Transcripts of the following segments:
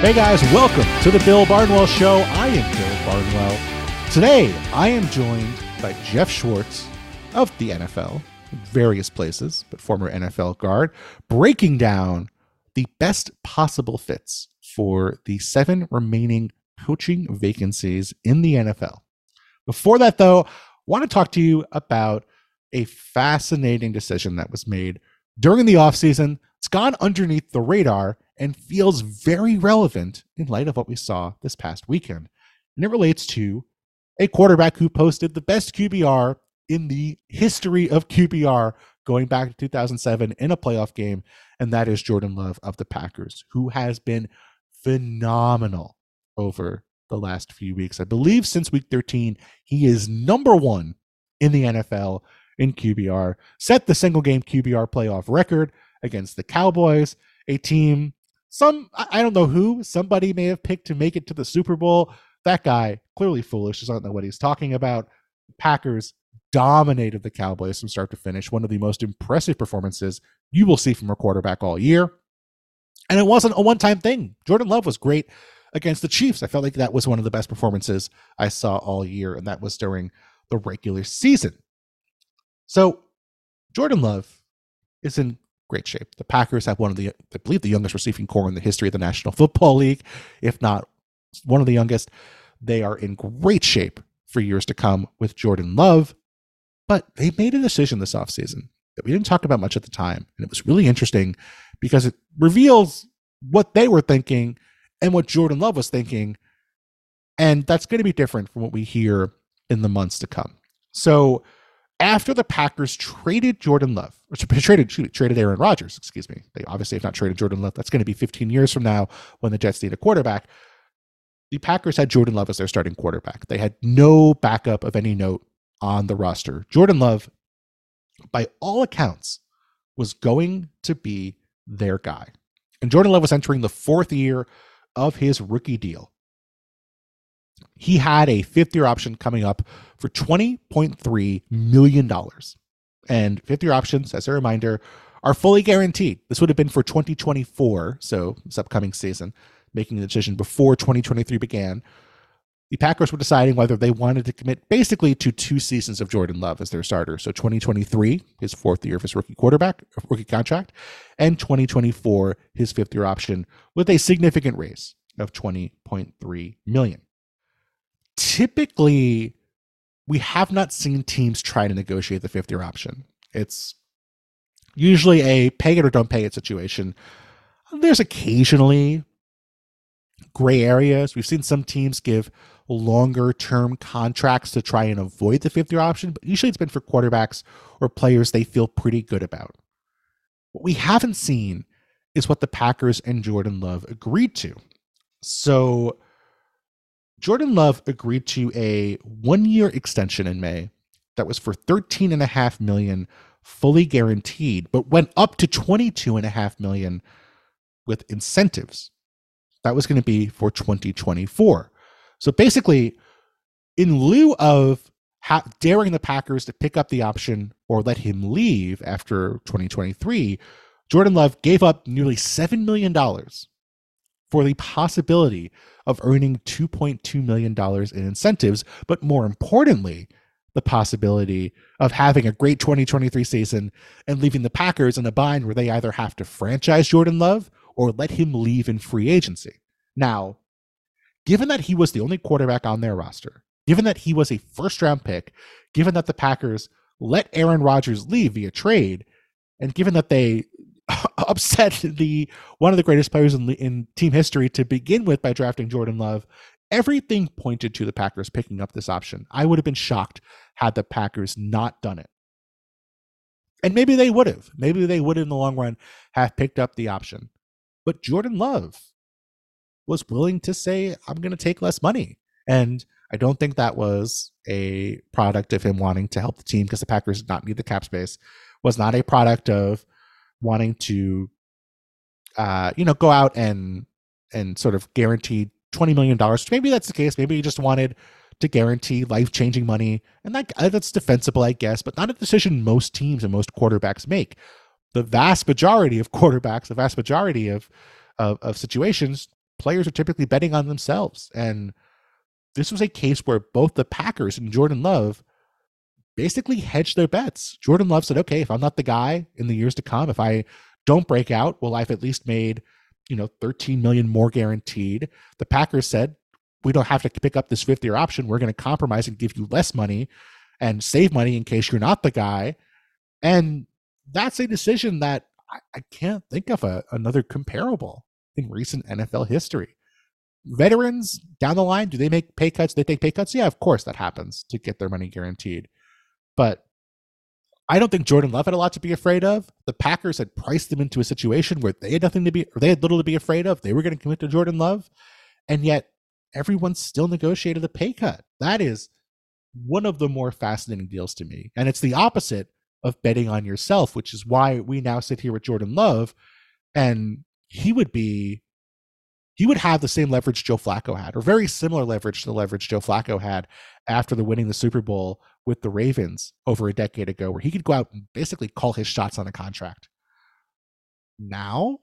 Hey guys, welcome to the Bill Barnwell Show. I am Bill Barnwell. Today, I am joined by Geoff Schwartz of the NFL, various places, but former NFL guard, breaking down the best possible fits for the seven remaining coaching vacancies in the NFL. Before that, though, I want to talk to you about a fascinating decision that was made during the offseason. It's gone underneath the radar and feels very relevant in light of what we saw this past weekend. And it relates to a quarterback who posted the best QBR in the history of QBR going back to 2007 in a playoff game, and that is Jordan Love of the Packers, who has been phenomenal over the last few weeks. I believe since week 13, he is number one in the NFL in QBR, set the single game QBR playoff record against the Cowboys, a team some I don't know who somebody may have picked to make it to the Super Bowl. That guy clearly foolish. Doesn't know what he's talking about. Packers dominated the Cowboys from start to finish. One of the most impressive performances you will see from a quarterback all year. And it wasn't a one-time thing. Jordan Love was great against the Chiefs. I felt like that was one of the best performances I saw all year, and that was during the regular season. So Jordan Love is in great shape. The Packers have one of the, I believe, the youngest receiving corps in the history of the National Football League, if not one of the youngest. They are in great shape for years to come with Jordan Love, but they made a decision this offseason that we didn't talk about much at the time. And it was really interesting because it reveals what they were thinking and what Jordan Love was thinking. And that's going to be different from what we hear in the months to come. So, after the Packers traded Jordan Love, or traded traded Aaron Rodgers, excuse me. They obviously have not traded Jordan Love. That's going to be 15 years from now when the Jets need a quarterback. The Packers had Jordan Love as their starting quarterback. They had no backup of any note on the roster. Jordan Love, by all accounts, was going to be their guy. And Jordan Love was entering the fourth year of his rookie deal he had a fifth year option coming up for $20.3 million. And fifth year options, as a reminder, are fully guaranteed. This would have been for 2024, so this upcoming season, making the decision before 2023 began. The Packers were deciding whether they wanted to commit basically to two seasons of Jordan Love as their starter. So 2023, his fourth year of his rookie quarterback, rookie contract, and 2024, his fifth year option with a significant raise of 20.3 million typically we have not seen teams try to negotiate the fifth year option. It's usually a pay it or don't pay it situation. There's occasionally gray areas. We've seen some teams give longer term contracts to try and avoid the fifth year option, but usually it's been for quarterbacks or players they feel pretty good about. What we haven't seen is what the Packers and Jordan Love agreed to. So Jordan Love agreed to a one-year extension in May that was for 13 and a half million fully guaranteed, but went up to 22 and a half million with incentives. That was going to be for 2024. So basically, in lieu of ha- daring the Packers to pick up the option or let him leave after 2023, Jordan Love gave up nearly $7 million for the possibility of earning $2.2 million in incentives, but more importantly, the possibility of having a great 2023 season and leaving the Packers in a bind where they either have to franchise Jordan Love or let him leave in free agency. Now, given that he was the only quarterback on their roster, given that he was a first round pick, given that the Packers let Aaron Rodgers leave via trade, and given that they upset the one of the greatest players in, in team history to begin with by drafting Jordan Love. Everything pointed to the Packers picking up this option. I would have been shocked had the Packers not done it. And maybe they would have. Maybe they would in the long run have picked up the option. But Jordan Love was willing to say, I'm going to take less money. And I don't think that was a product of him wanting to help the team because the Packers did not need the cap space, was not a product of wanting to uh, you know, go out and and sort of guarantee twenty million dollars. Maybe that's the case. Maybe he just wanted to guarantee life changing money, and that uh, that's defensible, I guess, but not a decision most teams and most quarterbacks make. The vast majority of quarterbacks, the vast majority of of, of situations, players are typically betting on themselves. And this was a case where both the Packers and Jordan Love basically hedged their bets. Jordan Love said, okay, if I'm not the guy in the years to come, if I don't break out, well, I've at least made, you know, 13 million more guaranteed. The Packers said, we don't have to pick up this fifth year option. We're going to compromise and give you less money and save money in case you're not the guy. And that's a decision that I, I can't think of a, another comparable in recent NFL history. Veterans down the line, do they make pay cuts? They take pay cuts? Yeah, of course that happens to get their money guaranteed. But I don't think Jordan Love had a lot to be afraid of. The Packers had priced them into a situation where they had nothing to be, or they had little to be afraid of. They were going to commit to Jordan Love, and yet everyone still negotiated a pay cut. That is one of the more fascinating deals to me, and it's the opposite of betting on yourself, which is why we now sit here with Jordan Love, and he would be he would have the same leverage Joe Flacco had, or very similar leverage to the leverage Joe Flacco had after the winning the Super Bowl with the Ravens over a decade ago, where he could go out and basically call his shots on a contract. Now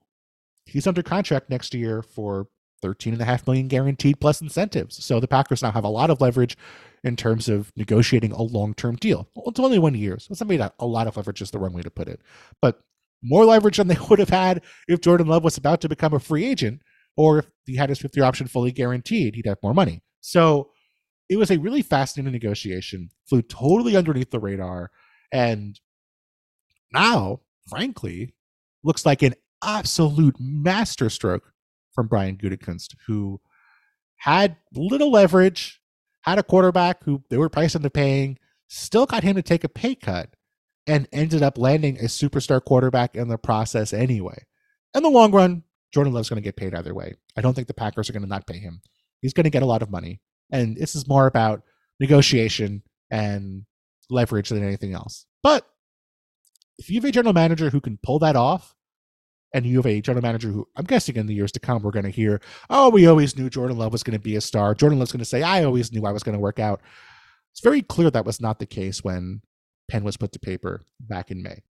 he's under contract next year for 13 and a half million guaranteed plus incentives. So the Packers now have a lot of leverage in terms of negotiating a long-term deal. Well, it's only one year, so somebody that a lot of leverage is the wrong way to put it. But more leverage than they would have had if Jordan Love was about to become a free agent or if he had his fifth year option fully guaranteed, he'd have more money. So it was a really fascinating negotiation, flew totally underneath the radar. And now, frankly, looks like an absolute masterstroke from Brian Gutekunst, who had little leverage, had a quarterback who they were priced into paying, still got him to take a pay cut, and ended up landing a superstar quarterback in the process anyway. In the long run, Jordan Love's going to get paid either way. I don't think the Packers are going to not pay him. He's going to get a lot of money. And this is more about negotiation and leverage than anything else. But if you have a general manager who can pull that off, and you have a general manager who I'm guessing in the years to come we're going to hear, oh, we always knew Jordan Love was going to be a star. Jordan Love's going to say, I always knew I was going to work out. It's very clear that was not the case when pen was put to paper back in May.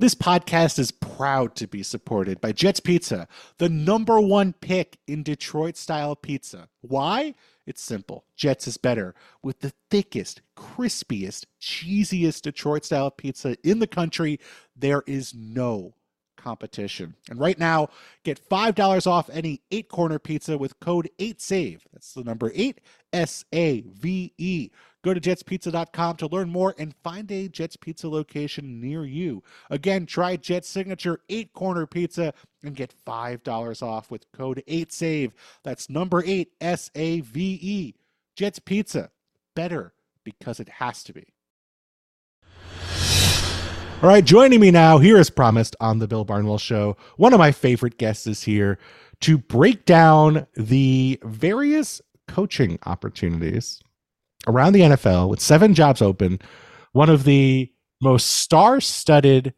This podcast is proud to be supported by Jets Pizza, the number one pick in Detroit style pizza. Why? It's simple. Jets is better with the thickest, crispiest, cheesiest Detroit style pizza in the country. There is no competition. And right now, get $5 off any eight corner pizza with code 8SAVE. That's the number 8 S A V E. Go to jetspizza.com to learn more and find a Jets Pizza location near you. Again, try Jet's signature eight corner pizza and get $5 off with code 8SAVE. That's number 8 S A V E. Jets Pizza. Better because it has to be. All right, joining me now, here as promised on the Bill Barnwell Show, one of my favorite guests is here to break down the various coaching opportunities around the NFL with seven jobs open, one of the most star studded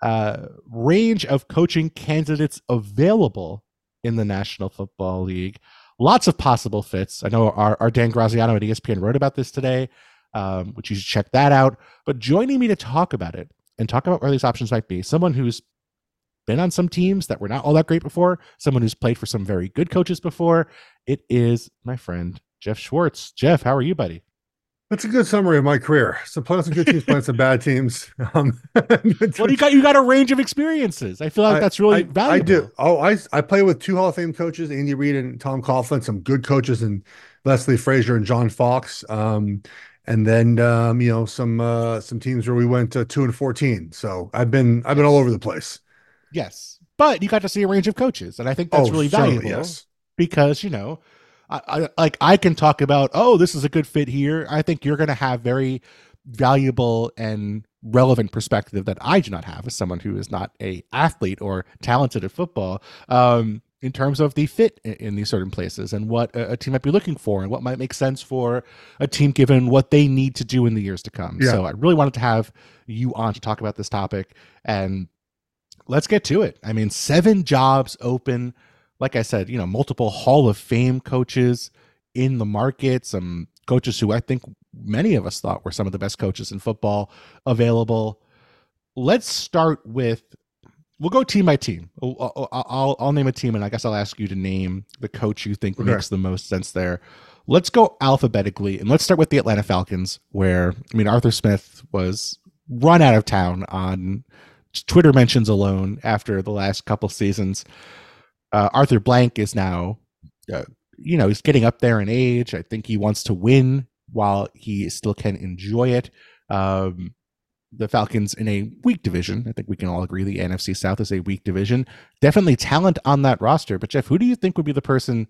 uh, range of coaching candidates available in the National Football League. Lots of possible fits. I know our, our Dan Graziano at ESPN wrote about this today um, which you should check that out. But joining me to talk about it and talk about where these options might be, someone who's been on some teams that were not all that great before, someone who's played for some very good coaches before, it is my friend Geoff Schwartz. Geoff, how are you, buddy? That's a good summary of my career. So playing some good teams, playing some bad teams. Um, well, you got you got a range of experiences. I feel like I, that's really I, valuable. I do. Oh, I I play with two Hall of Fame coaches, Andy Reid and Tom Coughlin, some good coaches, and Leslie Frazier and John Fox. Um, and then um, you know some uh, some teams where we went to two and fourteen. So I've been I've been all over the place. Yes, but you got to see a range of coaches, and I think that's oh, really valuable. Yes. because you know, I, I, like I can talk about oh this is a good fit here. I think you're going to have very valuable and relevant perspective that I do not have as someone who is not a athlete or talented at football. Um, in terms of the fit in, in these certain places and what a, a, team might be looking for and what might make sense for a team given what they need to do in the years to come. Yeah. So I really wanted to have you on to talk about this topic and let's get to it. I mean, seven jobs open. Like I said, you know, multiple Hall of Fame coaches in the market, some coaches who I think many of us thought were some of the best coaches in football available. Let's start with we'll go team by team. I'll, I'll, I'll, name a team, and I guess I'll ask you to name the coach you think okay. makes the most sense there. Let's go alphabetically, and let's start with the Atlanta Falcons, where I mean Arthur Smith was run out of town on Twitter mentions alone after the last couple seasons. Uh, Arthur Blank is now, uh, you know, he's getting up there in age. I think he wants to win while he still can enjoy it. Um, the Falcons in a weak division. I think we can all agree the NFC South is a weak division. Definitely talent on that roster. But Geoff, who do you think would be the person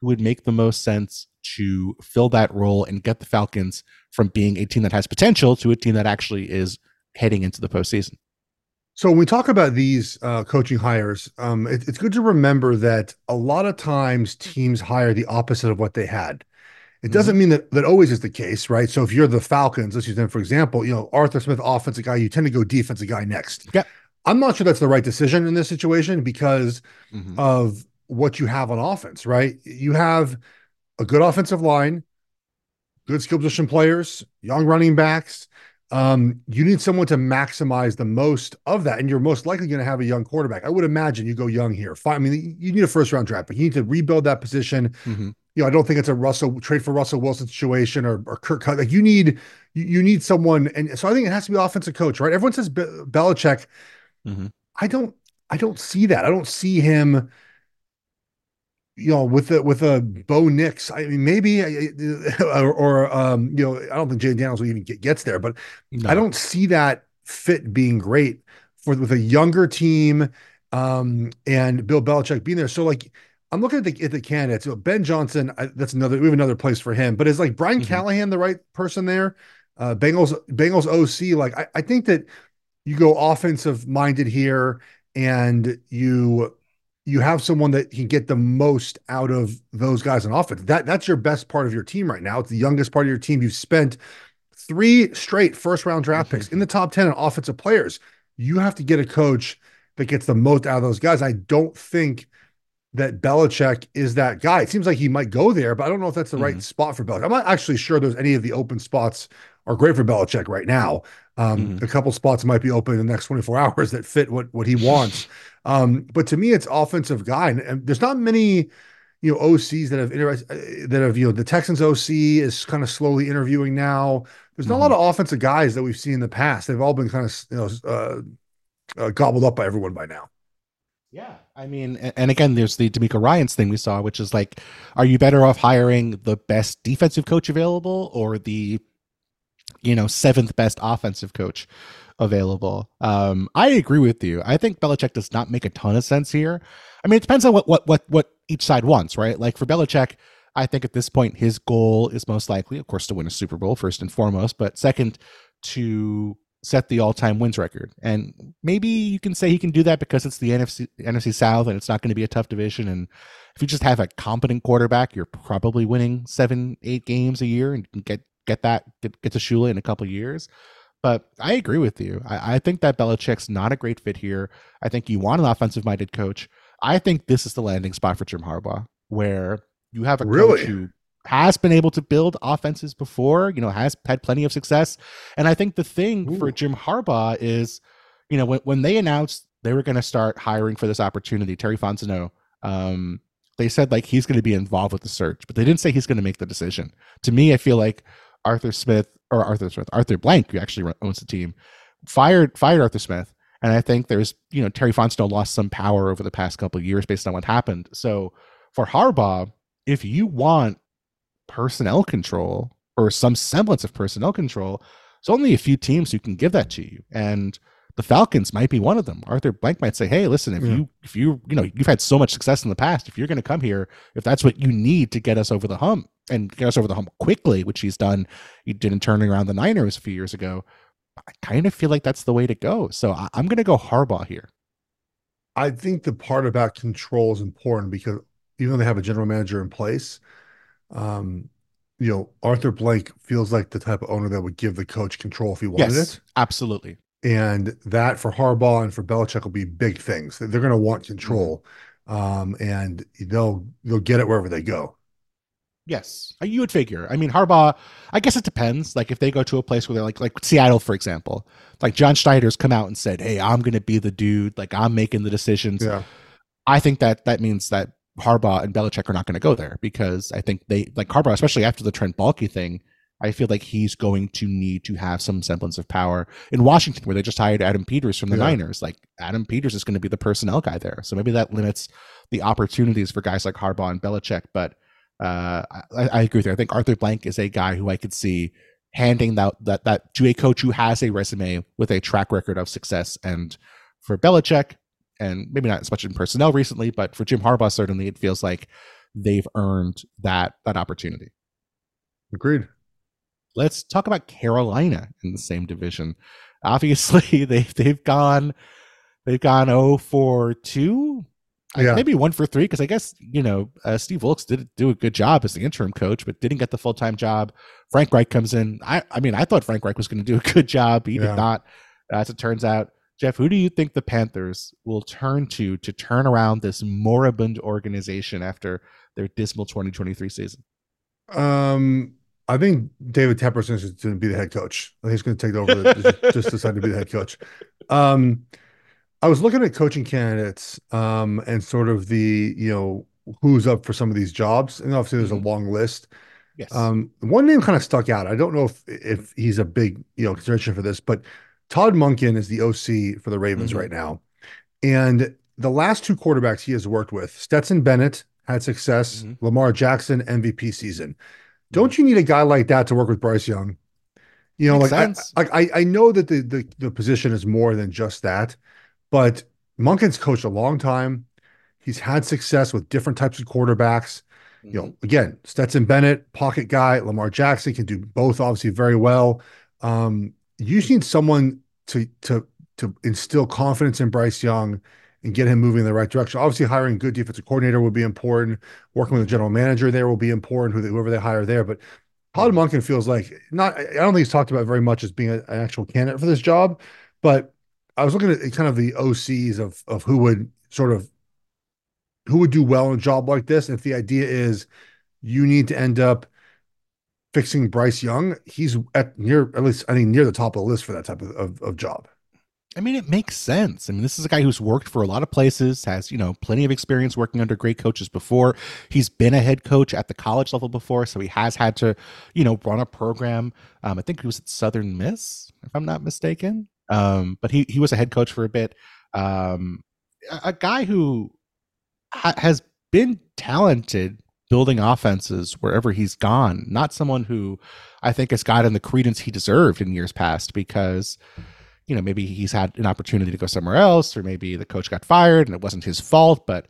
who would make the most sense to fill that role and get the Falcons from being a team that has potential to a team that actually is heading into the postseason? So when we talk about these uh, coaching hires, um, it, it's good to remember that a lot of times teams hire the opposite of what they had. It doesn't mm-hmm. mean that that always is the case, right? So if you're the Falcons, let's use them for example, you know, Arthur Smith, offensive guy, you tend to go defensive guy next. Yeah. I'm not sure that's the right decision in this situation because mm-hmm. of what you have on offense, right? You have a good offensive line, good skill position players, young running backs. Um, you need someone to maximize the most of that, and you're most likely going to have a young quarterback. I would imagine you go young here. Fine. I mean, you need a first round draft, but you need to rebuild that position. Mm-hmm you know, I don't think it's a Russell trade for Russell Wilson situation or, or Kirk. Like you need, you, need someone, and so I think it has to be offensive coach, right? Everyone says Be- Belichick. Mm-hmm. I don't, I don't see that. I don't see him. You know, with a with a Bo Nix, I mean, maybe, or, or um, you know, I don't think Jay Daniels will even get, gets there, but no. I don't see that fit being great for with a younger team, um, and Bill Belichick being there. So like I'm looking at the at the candidates. Ben Johnson, I, that's another. We have another place for him. But is like Brian mm-hmm. Callahan the right person there? Uh, Bengals Bengals OC. Like I, I think that you go offensive minded here, and you you have someone that can get the most out of those guys on offense. That that's your best part of your team right now. It's the youngest part of your team. You've spent three straight first round draft mm-hmm. picks in the top 10 on offensive players. You have to get a coach that gets the most out of those guys. I don't think that Belichick is that guy. It seems like he might go there, but I don't know if that's the mm-hmm. right spot for Belichick. I'm not actually sure there's any of the open spots are great for Belichick right now. Um, mm-hmm. A couple spots might be open in the next 24 hours that fit what what he wants. um, but to me, it's offensive guy, and, and, there's not many, you know, OCs that have inter- uh, that have you know the Texans OC is kind of slowly interviewing now. There's not mm-hmm. a lot of offensive guys that we've seen in the past. They've all been kind of you know uh, uh, gobbled up by everyone by now. Yeah. I mean, and again, there's the DeMeco Ryans thing we saw, which is like, are you better off hiring the best defensive coach available or the, you know, seventh best offensive coach available? Um, I agree with you. I think Belichick does not make a ton of sense here. I mean, it depends on what what what what each side wants, right? Like for Belichick, I think at this point his goal is most likely, of course, to win a Super Bowl first and foremost, but second to set the all-time wins record. And maybe you can say he can do that because it's the NFC NFC South and it's not going to be a tough division. And if you just have a competent quarterback, you're probably winning seven, eight games a year and get get that get, get to Shula in a couple years. But I agree with you. I, I think that Belichick's not a great fit here. I think you want an offensive-minded coach. I think this is the landing spot for Jim Harbaugh, where you have a really? coach who has been able to build offenses before, you know, has had plenty of success. And I think the thing Ooh. for Jim Harbaugh is, you know, when, when they announced they were going to start hiring for this opportunity, Terry Fontenot, um, they said like he's going to be involved with the search, but they didn't say he's going to make the decision. To me, I feel like Arthur Smith or Arthur Smith, Arthur Blank, who actually owns the team, fired fired Arthur Smith. And I think there's, you know, Terry Fontenot lost some power over the past couple of years based on what happened. So for Harbaugh, if you want personnel control or some semblance of personnel control, there's only a few teams who can give that to you. And the Falcons might be one of them. Arthur Blank might say, "Hey, listen, if yeah. you if you you know you've had so much success in the past, if you're going to come here, if that's what you need to get us over the hump and get us over the hump quickly, which he's done, he did in turning around the Niners a few years ago. I kind of feel like that's the way to go. So I, I'm going to go Harbaugh here. I think the part about control is important because even though they have a general manager in place, um, you know, Arthur Blank feels like the type of owner that would give the coach control if he wanted yes, it. Absolutely. And that for Harbaugh and for Belichick will be big things. They're going to want control, mm-hmm. um, and they'll they'll get it wherever they go. Yes, uh, you would figure. I mean, Harbaugh. I guess it depends. Like if they go to a place where they're like, like Seattle, for example, like John Schneider's come out and said, "Hey, I'm going to be the dude. Like I'm making the decisions." Yeah. I think that that means that Harbaugh and Belichick are not going to go there because I think they like Harbaugh, especially after the Trent Baalke thing. I feel like he's going to need to have some semblance of power in Washington, where they just hired Adam Peters from the Yeah. Niners. Like Adam Peters is going to be the personnel guy there, so maybe that limits the opportunities for guys like Harbaugh and Belichick. But uh, I, I agree with you. I think Arthur Blank is a guy who I could see handing that that that to a coach who has a resume with a track record of success. And for Belichick, and maybe not as much in personnel recently, but for Jim Harbaugh, certainly it feels like they've earned that that opportunity. Agreed. Let's talk about Carolina in the same division. Obviously, they've they've gone they've gone 0 for 2. Yeah. Maybe one for three because I guess you know uh, Steve Wilks did do a good job as the interim coach, but didn't get the full time job. Frank Reich comes in. I I mean I thought Frank Reich was going to do a good job. He Yeah. did not, as it turns out. Geoff, who do you think the Panthers will turn to to turn around this moribund organization after their dismal 2023 season? Um, I think David Tepperson is going to be the head coach. I think he's going to take over. The, just, just decide to be the head coach. Um, I was looking at coaching candidates, um, and sort of the you know who's up for some of these jobs, and obviously there's Mhm. a long list. Yes. Um, one name kind of stuck out. I don't know if if he's a big you know consideration for this, but Todd Monken is the OC for the Ravens Mhm. right now, and the last two quarterbacks he has worked with, Stetson Bennett had success, Mhm. Lamar Jackson MVP season. Don't you need a guy like that to work with Bryce Young? You know, Makes like I, sense. I, I know that the, the the position is more than just that, but Monken's coached a long time. He's had success with different types of quarterbacks you know, again, Stetson Bennett, pocket guy, Lamar Jackson can do both obviously very well. Um, you need someone to to to instill confidence in Bryce Young and get him moving in the right direction. Obviously, hiring a good defensive coordinator will be important. Working with the general manager there will be important. Whoever they hire there, but Todd Monken feels like not. I don't think he's talked about very much as being an actual candidate for this job, but I was looking at kind of the OCs of of who would sort of who would do well in a job like this. If the idea is you need to end up fixing Bryce Young, he's at near at least I think near the top of the list for that type of, of, of job. I mean, it makes sense. I mean, this is a guy who's worked for a lot of places, has, you know, plenty of experience working under great coaches before. He's been a head coach at the college level before, so he has had to, you know, run a program. Um, I think he was at Southern Miss, if I'm not mistaken. Um, but he, he was a head coach for a bit. Um, a, a guy who ha- has been talented building offenses wherever he's gone, not someone who I think has gotten the credence he deserved in years past because you know, maybe he's had an opportunity to go somewhere else, or maybe the coach got fired and it wasn't his fault. But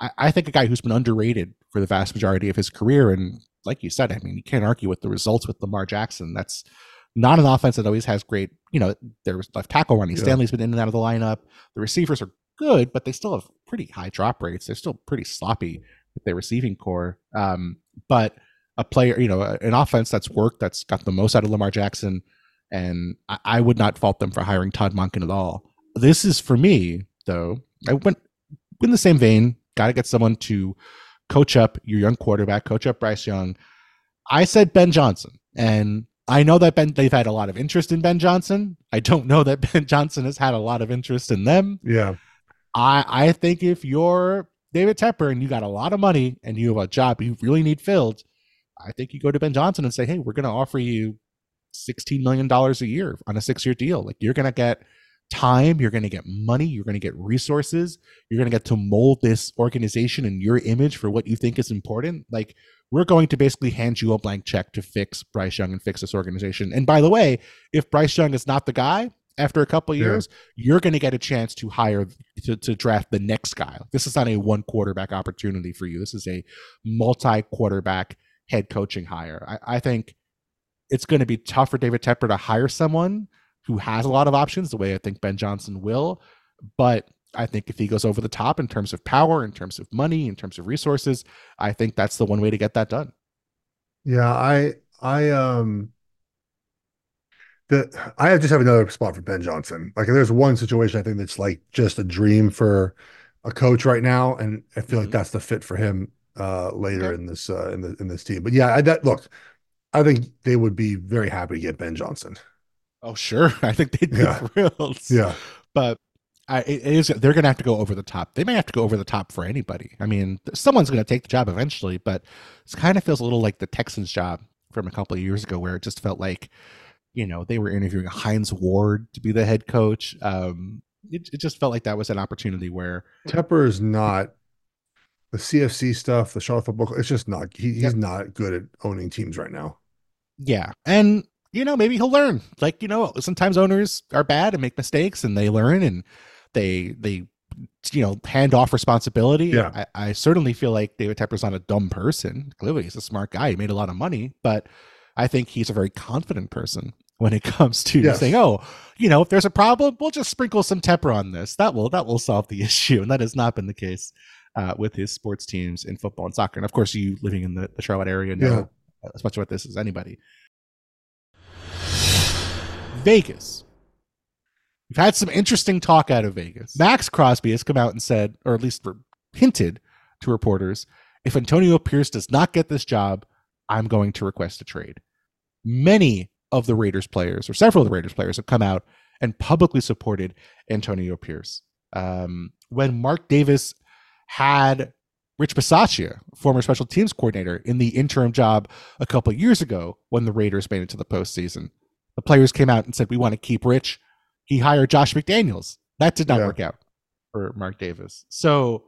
I, I think a guy who's been underrated for the vast majority of his career, and like you said, I mean, you can't argue with the results with Lamar Jackson. That's not an offense that always has great, you know, there's left tackle Ronnie. Yeah. Stanley's been in and out of the lineup. The receivers are good, but they still have pretty high drop rates. They're still pretty sloppy their receiving corps. Um, but a player, you know, an offense that's worked, that's got the most out of Lamar Jackson, and I, I would not fault them for hiring Todd Monken at all. This is for me, though. I went in the same vein. Got to get someone to coach up your young quarterback, coach up Bryce Young. I said Ben Johnson, and I know that Ben they've had a lot of interest in Ben Johnson. I don't know that Ben Johnson has had a lot of interest in them. Yeah. I I think if you're David Tepper and you got a lot of money and you have a job you really need filled, I think you go to Ben Johnson and say, "Hey, we're going to offer you sixteen million dollars a year on a six-year deal. Like you're going to get time, you're going to get money, you're going to get resources, you're going to get to mold this organization in your image for what you think is important. Like we're going to basically hand you a blank check to fix Bryce Young and fix this organization. And by the way, if Bryce Young is not the guy." After a couple of Yeah. years, you're going to get a chance to hire to, to draft the next guy. This is not a one quarterback opportunity for you. This is a multi quarterback head coaching hire. I, I think it's going to be tough for David Tepper to hire someone who has a lot of options, the way I think Ben Johnson will. But I think if he goes over the top in terms of power, in terms of money, in terms of resources, I think that's the one way to get that done. Yeah, I I um the I just have another spot for Ben Johnson. Like there's one situation I think that's like just a dream for a coach right now, and I feel like Mhm. that's the fit for him uh, later in this uh, in the in this team. But yeah, I, that look, I think they would be very happy to get Ben Johnson. Oh sure, I think they'd be yeah. thrilled. Yeah, but I, it is they're going to have to go over the top. They may have to go over the top for anybody. I mean, someone's going to take the job eventually, but it kind of feels a little like the Texans job from a couple of years ago, where it just felt like, you know, they were interviewing Hines Ward to be the head coach. Um, it, it just felt like that was an opportunity where Tepper is not the CFC stuff, the Charlotte football. It's just not. He, he's not good at owning teams right now. Yeah, and you know maybe he'll learn. Like you know, sometimes owners are bad and make mistakes, and they learn and they they you know hand off responsibility. Yeah, I, I certainly feel like David Tepper's not a dumb person. Clearly, he's a smart guy. He made a lot of money, but I think he's a very confident person when it comes to yes. saying, "Oh, you know, if there's a problem, we'll just sprinkle some Tepper on this. That will that will solve the issue." And that has not been the case uh, with his sports teams in football and soccer. And of course, you living in the, the Charlotte area know yeah. as much about this as anybody. Vegas We've had some interesting talk out of Vegas. Maxx Crosby has come out and said, or at least hinted to reporters, if Antonio Pierce does not get this job, I'm going to request a trade. Many of the Raiders players, or several of the Raiders players, have come out and publicly supported Antonio Pierce. Um, when Mark Davis had Rich Bisaccia, former special teams coordinator, in the interim job a couple years ago when the Raiders made it to the postseason, the players came out and said, We want to keep Rich he hired Josh McDaniels. That did not yeah. work out for Mark Davis. So,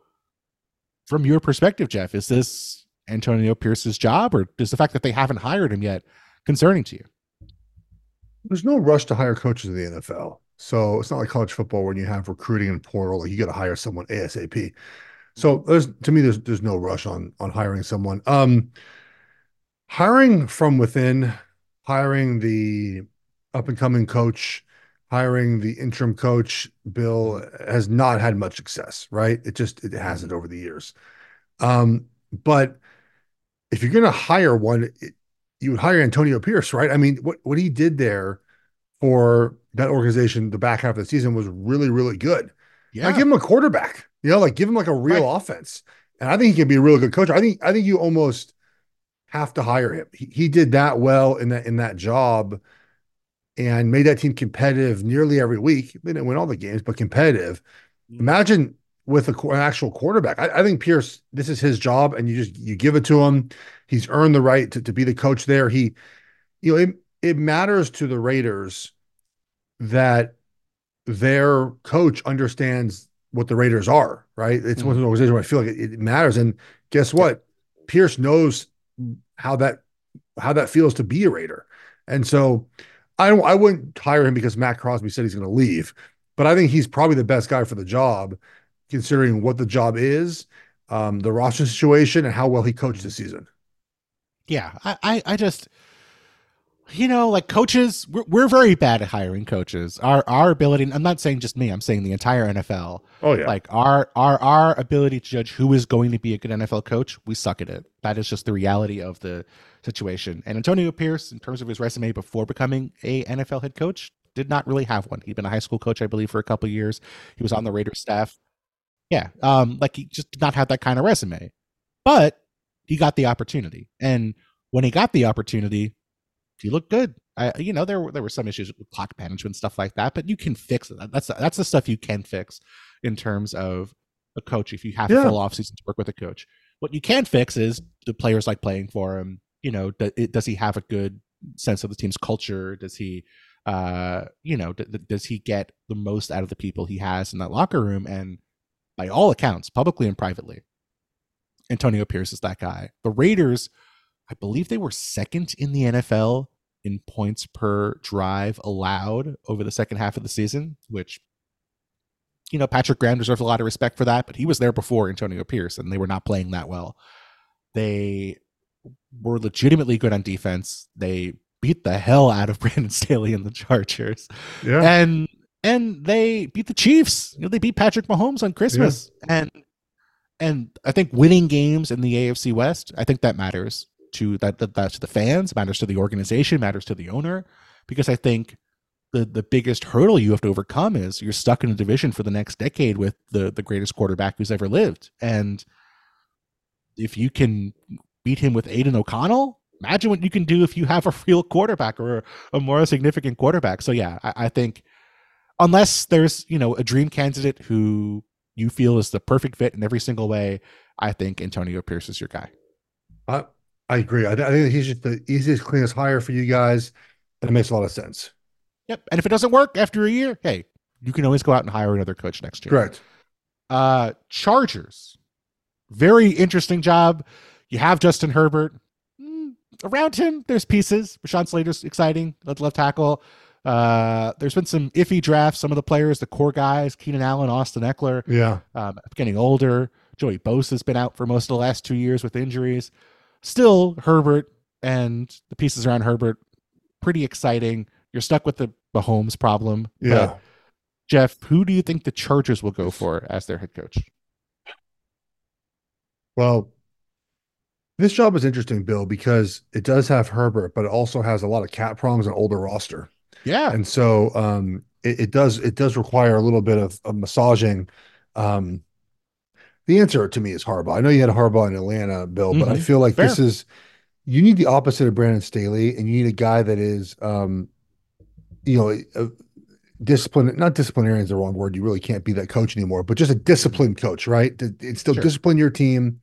from your perspective, Geoff, is this Antonio Pierce's job, or does the fact that they haven't hired him yet concerning to you? There's no rush to hire coaches in the NFL. So it's not like college football when you have recruiting and portal, like you got to hire someone ASAP. So there's to me, there's there's no rush on on hiring someone. Um, hiring from within, hiring the up and coming coach hiring the interim coach bill has not had much success right it just it hasn't over the years um, but if you're going to hire one it, you would hire antonio pierce right i mean what, what he did there for that organization the back half of the season was really really good yeah I give him a quarterback you know like give him like a real right. offense and i think he can be a really good coach i think i think you almost have to hire him he, he did that well in that in that job and made that team competitive nearly every week. They didn't win all the games, but competitive. Mm-hmm. Imagine with a, an actual quarterback. I, I, think Pierce, this is his job, and you just you give it to him. He's earned the right to, to be the coach there. He, you know, it, it matters to the Raiders that their coach understands what the Raiders are, right? It's mm-hmm. one of those organizations where I feel like it, it matters. And guess what? Pierce knows how that how that feels to be a Raider. And so I don't, I wouldn't hire him because Matt Crosby said he's going to leave, but I think he's probably the best guy for the job, considering what the job is, um, the roster situation, and how well he coached this season. Yeah, I, I, I just, you know, like coaches, we're, we're very bad at hiring coaches. Our our ability, I'm not saying just me, I'm saying the entire NFL. Oh yeah. Like our our our ability to judge who is going to be a good NFL coach, we suck at it. That is just the reality of the situation. And Antonio Pierce, in terms of his resume before becoming a NFL head coach, did not really have one. He'd been a high school coach, I believe, for a couple years. He was on the Raiders staff. Yeah, um, like he just did not have that kind of resume, but he got the opportunity. And when he got the opportunity, he looked good. I, you know, there were there were some issues with clock management stuff like that, but you can fix it. That's that's the stuff you can fix in terms of a coach if you have yeah. a full offseason to work with a coach. What you can fix is the players like playing for him. You know, does he have a good sense of the team's culture? Does he, uh, you know, does he get the most out of the people he has in that locker room? And by all accounts, publicly and privately, Antonio Pierce is that guy. The Raiders, I believe they were second in the NFL in points per drive allowed over the second half of the season, which you know Patrick Graham deserves a lot of respect for that, but he was there before Antonio Pierce, and they were not playing that well. They were legitimately good on defense. They beat the hell out of Brandon Staley and the Chargers, yeah. and and they beat the Chiefs. You know, they beat Patrick Mahomes on Christmas, yeah. and and I think winning games in the AFC West, I think that matters to that, that that's to the fans, matters to the organization, matters to the owner, because I think the the biggest hurdle you have to overcome is you're stuck in a division for the next decade with the the greatest quarterback who's ever lived, and if you can beat him with Aidan O'Connell, imagine what you can do if you have a real quarterback or a, a more significant quarterback. So yeah, I, I, think unless there's you know a dream candidate who you feel is the perfect fit in every single way, I think Antonio Pierce is your guy. I I agree. I, I think he's just the easiest, cleanest hire for you guys, and it makes a lot of sense. Yep. And if it doesn't work after a year, hey, you can always go out and hire another coach next year. Correct. Uh, Chargers, very interesting job. You have Justin Herbert. Mm, around him, there's pieces. Rashawn Slater's exciting. Left left tackle. Uh, there's been some iffy drafts. Some of the players, the core guys, Keenan Allen, Austin Ekeler, yeah, um, getting older. Joey Bosa has been out for most of the last two years with injuries. Still, Herbert and the pieces around Herbert, pretty exciting. You're stuck with the Mahomes problem. Yeah. But Geoff, who do you think the Chargers will go for as their head coach? Well, this job is interesting, Bill, because it does have Herbert, but it also has a lot of cat problems and older roster. Yeah, and so um, it, it, does it does require a little bit of, of massaging. Um, the answer to me is Harbaugh. I know you had Harbaugh in Atlanta, Bill, but mm-hmm. I feel like Fair. this is you need the opposite of Brandon Staley, and you need a guy that is, um, you know, a, discipline not disciplinarian is the wrong word you really can't be that coach anymore but just a disciplined coach right to still sure. discipline your team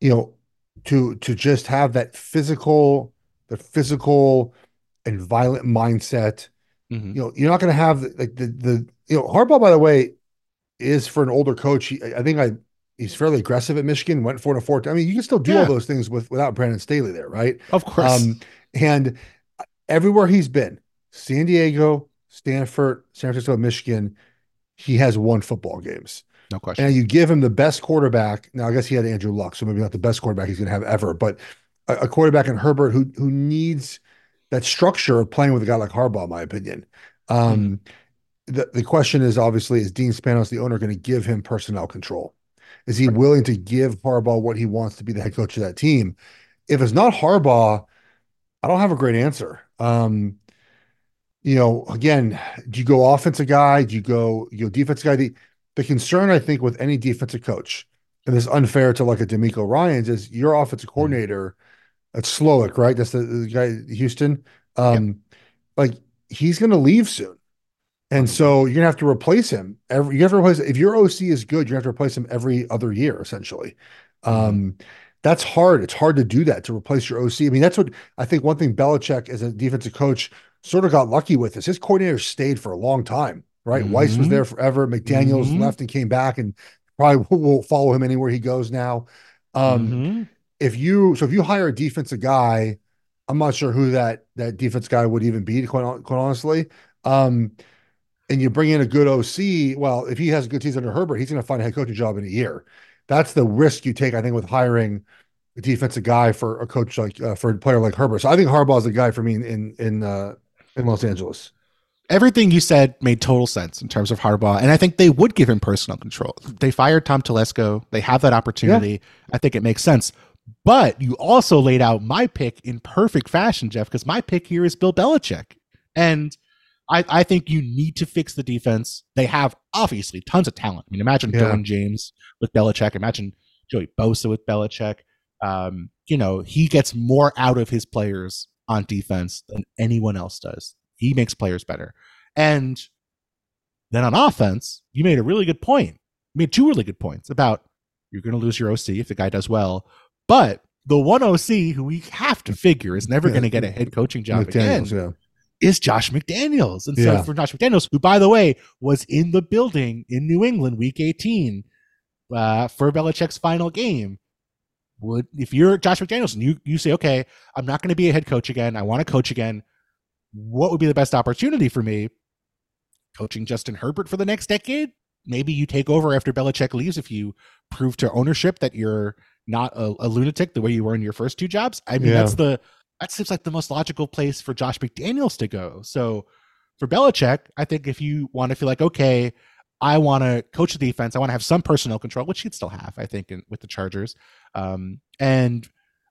you know to to just have that physical the physical and violent mindset mm-hmm. you know you're not going to have like the, the you know Harbaugh by the way is for an older coach he, I think I he's fairly aggressive at Michigan went four to four I mean you can still do yeah. all those things with without Brandon Staley there right of course um, and everywhere he's been San Diego Stanford, San Francisco, Michigan, he has won football games. No question. And you give him the best quarterback. Now, I guess he had Andrew Luck, so maybe not the best quarterback he's going to have ever, but a, a, quarterback in Herbert who who needs that structure of playing with a guy like Harbaugh, in my opinion. Um, mm-hmm. the, the question is obviously, is Dean Spanos, the owner, going to give him personnel control? Is he willing to give Harbaugh what he wants to be the head coach of that team? If it's not Harbaugh, I don't have a great answer. Um, you know, again, do you go offensive guy? Do you go you know defensive guy? The, the concern I think with any defensive coach, and this unfair to like a DeMeco Ryans, is your offensive mm-hmm. coordinator. That's Slowik, right? That's the, the guy Houston. Um, yep. like he's going to leave soon, and so you're gonna have to replace him. Every you have to replace if your OC is good, you have to replace him every other year, essentially. Mm-hmm. Um, that's hard. It's hard to do that to replace your OC. I mean, that's what I think. One thing Belichick as a defensive coach sort of got lucky with this. His coordinator stayed for a long time, right? Mm-hmm. Weis was there forever. McDaniels mm-hmm. left and came back and probably will follow him anywhere he goes now. Um, mm-hmm. If you so if you hire a defensive guy, I'm not sure who that that defense guy would even be, quite, quite honestly. Um, and you bring in a good OC. Well, if he has a good teams under Herbert, he's going to find a head coaching job in a year. That's the risk you take, I think, with hiring a defensive guy for a coach like uh, for a player like Herbert. So I think Harbaugh is the guy for me in in uh, in Los Angeles. Everything you said made total sense in terms of Harbaugh, and I think they would give him personal control. They fired Tom Telesco. They have that opportunity. Yeah. I think it makes sense. But you also laid out my pick in perfect fashion, Geoff, because my pick here is Bill Belichick. And I, I, think you need to fix the defense. They have obviously tons of talent. I mean, imagine yeah. Derwin James with Belichick. Imagine Joey Bosa with Belichick. Um, you know, he gets more out of his players on defense than anyone else does. He makes players better. And then on offense, you made a really good point. You made two really good points about you're going to lose your OC if the guy does well. But the one OC who we have to figure is never yeah. going to get a head coaching job McDaniels, again yeah. is Josh McDaniels. And so yeah. for Josh McDaniels, who, by the way, was in the building in New England week 18 uh, for Belichick's final game, would if you're Josh McDaniels and you you say, okay, I'm not going to be a head coach again. I want to coach again. What would be the best opportunity for me? Coaching Justin Herbert for the next decade? Maybe you take over after Belichick leaves if you prove to ownership that you're not a, a lunatic the way you were in your first two jobs. I mean, yeah. that's the that seems like the most logical place for Josh McDaniels to go. So for Belichick, I think if you want to feel like, okay, I want to coach the defense. I want to have some personnel control, which he'd still have, I think, in, with the Chargers. Um, and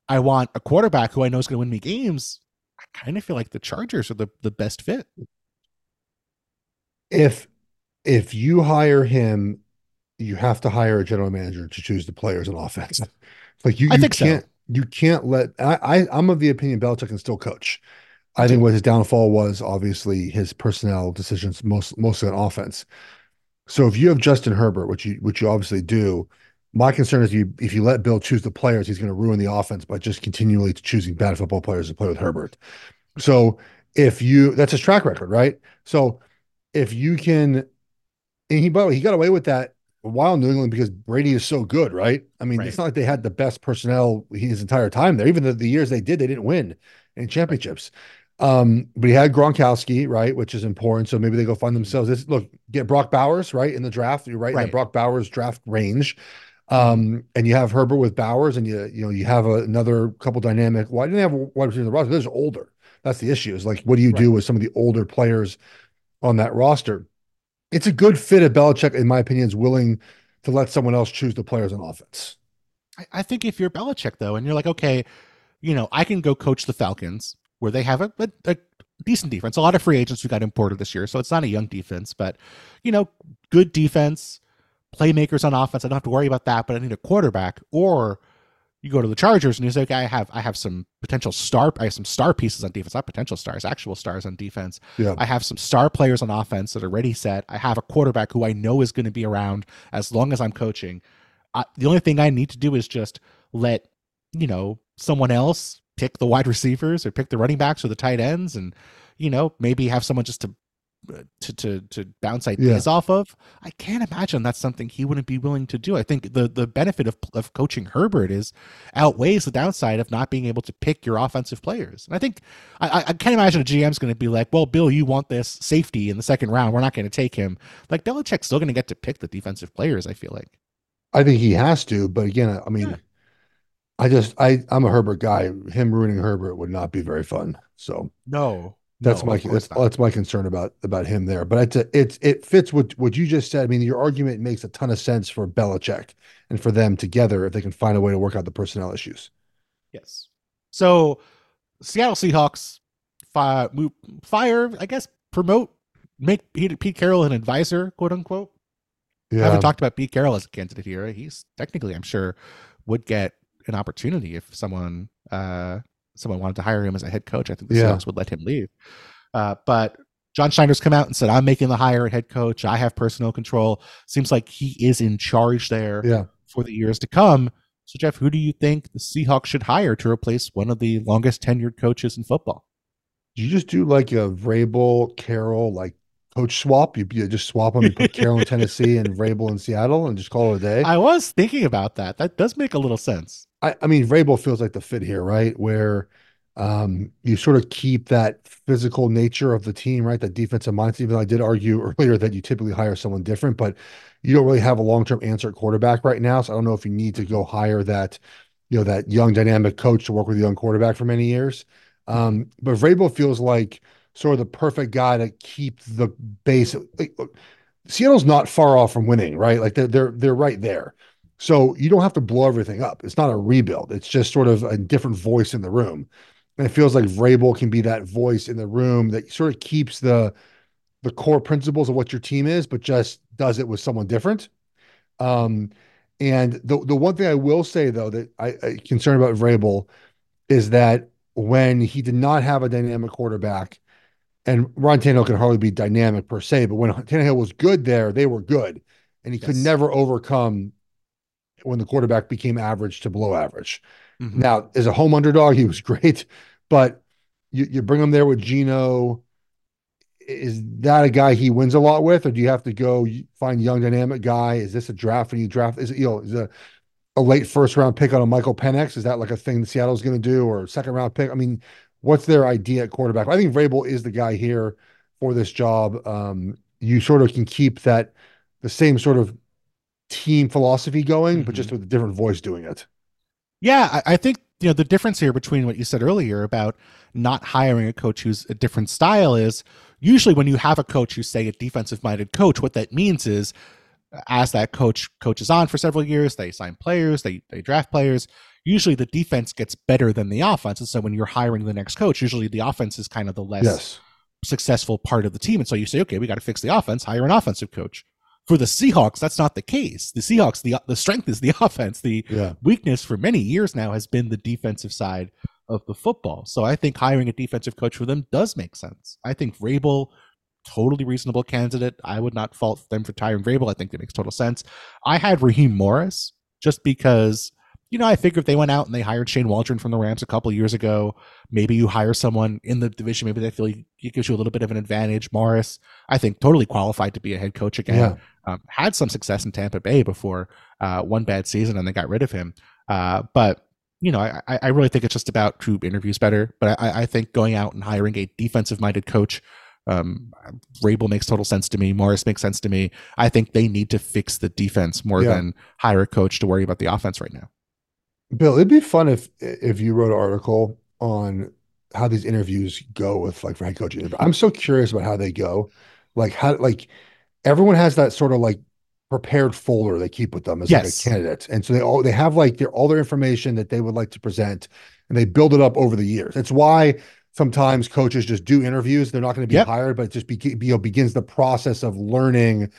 I want a quarterback who I know is going to win me games. I kind of feel like the Chargers are the, the best fit. If if you hire him, you have to hire a general manager to choose the players on offense. Like you, I you think so. can't you can't let I, I I'm of the opinion Belichick can still coach. I think what his downfall was obviously his personnel decisions, most mostly on offense. So if you have Justin Herbert, which you which you obviously do, my concern is you if you let Bill choose the players, he's going to ruin the offense by just continually choosing bad football players to play with Herbert. So if you that's his track record, right? So if you can, and he by the way, he got away with that while New England because Brady is so good, right? I mean, Right. it's not like they had the best personnel his entire time there. Even the, the years they did, they didn't win in championships. Um, but he had Gronkowski, right, which is important. So maybe they go find themselves this. Look, get Brock Bowers, right, in the draft. You're right, in the Brock Bowers draft range. Um, and you have Herbert with Bowers, and you you know you have a, another couple dynamic. Why didn't they have a wide receiver in the roster? Those are older. That's the issue. Is like, what do you do with some of the older players on that roster? It's a good fit if Belichick, in my opinion, is willing to let someone else choose the players on offense. I, I think if you're Belichick though, and you're like, okay, you know, I can go coach the Falcons where they have a, a, a decent defense. A lot of free agents who got imported this year, so it's not a young defense, but you know, good defense, playmakers on offense. I don't have to worry about that, but I need a quarterback. Or you go to the Chargers and you say, okay, I have I have some potential star, I have some star pieces on defense, not potential stars, actual stars on defense. Yeah. I have some star players on offense that are ready set. I have a quarterback who I know is going to be around as long as I'm coaching. I, the only thing I need to do is just let you know someone else pick the wide receivers or pick the running backs or the tight ends, and you know maybe have someone just to to to, to bounce ideas off of. I can't imagine that's something he wouldn't be willing to do. I think the the benefit of of coaching Herbert is outweighs the downside of not being able to pick your offensive players. And I think I, I- I can't imagine a GM's going to be like, "Well, Bill, you want this safety in the second round. We're not going to take him." Like Belichick's still going to get to pick the defensive players. I feel like. I think he has to, but again, I mean, Yeah. I just I I'm a Herbert guy. Him ruining Herbert would not be very fun. So No, that's no, my that's, not. that's my concern about about him there. But it's a, it's it fits what what you just said. I mean, your argument makes a ton of sense for Belichick and for them together if they can find a way to work out the personnel issues. Yes. So Seattle Seahawks fire, move, fire, I guess, promote, make Pete, Carroll an advisor, quote unquote. I Yeah, haven't talked about Pete Carroll as a candidate here. He's technically, I'm sure, would get an opportunity if someone uh, someone wanted to hire him as a head coach. I think the Yeah. Seahawks would let him leave. Uh, but John Schneider's come out and said, "I'm making the hire at head coach. I have personal control." Seems like he is in charge there yeah. for the years to come. So, Geoff, who do you think the Seahawks should hire to replace one of the longest tenured coaches in football? Do you just do like a Vrabel Carroll like coach swap? You, you just swap them. You put Carroll in Tennessee and Vrabel in Seattle, and just call it a day. I was thinking about that. That does make a little sense. I, I mean, Vrabel feels like the fit here, right? Where um, you sort of keep that physical nature of the team, right? That defensive mindset. Even though I did argue earlier that you typically hire someone different, but you don't really have a long-term answer at quarterback right now. So I don't know if you need to go hire that, you know, that young dynamic coach to work with a young quarterback for many years. Um, but Vrabel feels like sort of the perfect guy to keep the base. Like, look, Seattle's not far off from winning, right? Like they're they're they're right there. So you don't have to blow everything up. It's not a rebuild. It's just sort of a different voice in the room. And it feels like Vrabel can be that voice in the room that sort of keeps the the core principles of what your team is, but just does it with someone different. Um, and the the one thing I will say though that I, I concerned about Vrabel is that when he did not have a dynamic quarterback, and Ryan Tannehill can hardly be dynamic per se, but when Tannehill was good there, they were good, and he could never overcome when the quarterback became average to below average. Mhm. Now, as a home underdog, he was great, but you, you bring him there with Gino. Is that a guy he wins a lot with, or do you have to go find young dynamic guy? Is this a draft and you draft? Is it you know is a a late first round pick on a Michael Penix? Is that like a thing Seattle's going to do, or second round pick? I mean, what's their idea at quarterback? I think Vrabel is the guy here for this job. Um, you sort of can keep that the same sort of team philosophy going, but Mhm. just with a different voice doing it. Yeah, I, I think you know the difference here between what you said earlier about not hiring a coach who's a different style is usually when you have a coach who's say a defensive minded coach, what that means is as that coach coaches on for several years, they sign players, they they draft players. Usually the defense gets better than the offense, and so when you're hiring the next coach, usually the offense is kind of the less Yes. successful part of the team, and so you say, okay, we got to fix the offense, hire an offensive coach. For the Seahawks, that's not the case. The Seahawks, the the strength is the offense. The Yeah. weakness for many years now has been the defensive side of the football. So I think hiring a defensive coach for them does make sense. I think Vrabel, totally reasonable candidate. I would not fault them for hiring Vrabel. I think that makes total sense. I had Raheem Morris just because, you know, I figured if they went out and they hired Shane Waldron from the Rams a couple of years ago, maybe you hire someone in the division, maybe they feel it gives you a little bit of an advantage. Morris, I think, totally qualified to be a head coach again. Yeah. Um, had some success in Tampa Bay before uh, one bad season and they got rid of him. Uh, but you know, I, I really think it's just about who interviews better. But I, I think going out and hiring a defensive-minded coach, um, Vrabel makes total sense to me. Morris makes sense to me. I think they need to fix the defense more Yeah. than hire a coach to worry about the offense right now. Bill, it'd be fun if if you wrote an article on how these interviews go with like for head coaching. I'm so curious about how they go. Like how like everyone has that sort of like prepared folder they keep with them as Yes. like a candidate. And so they all they have like their all their information that they would like to present and they build it up over the years. It's why sometimes coaches just do interviews. They're not going to be Yep. hired, but it just be, you know, begins the process of learning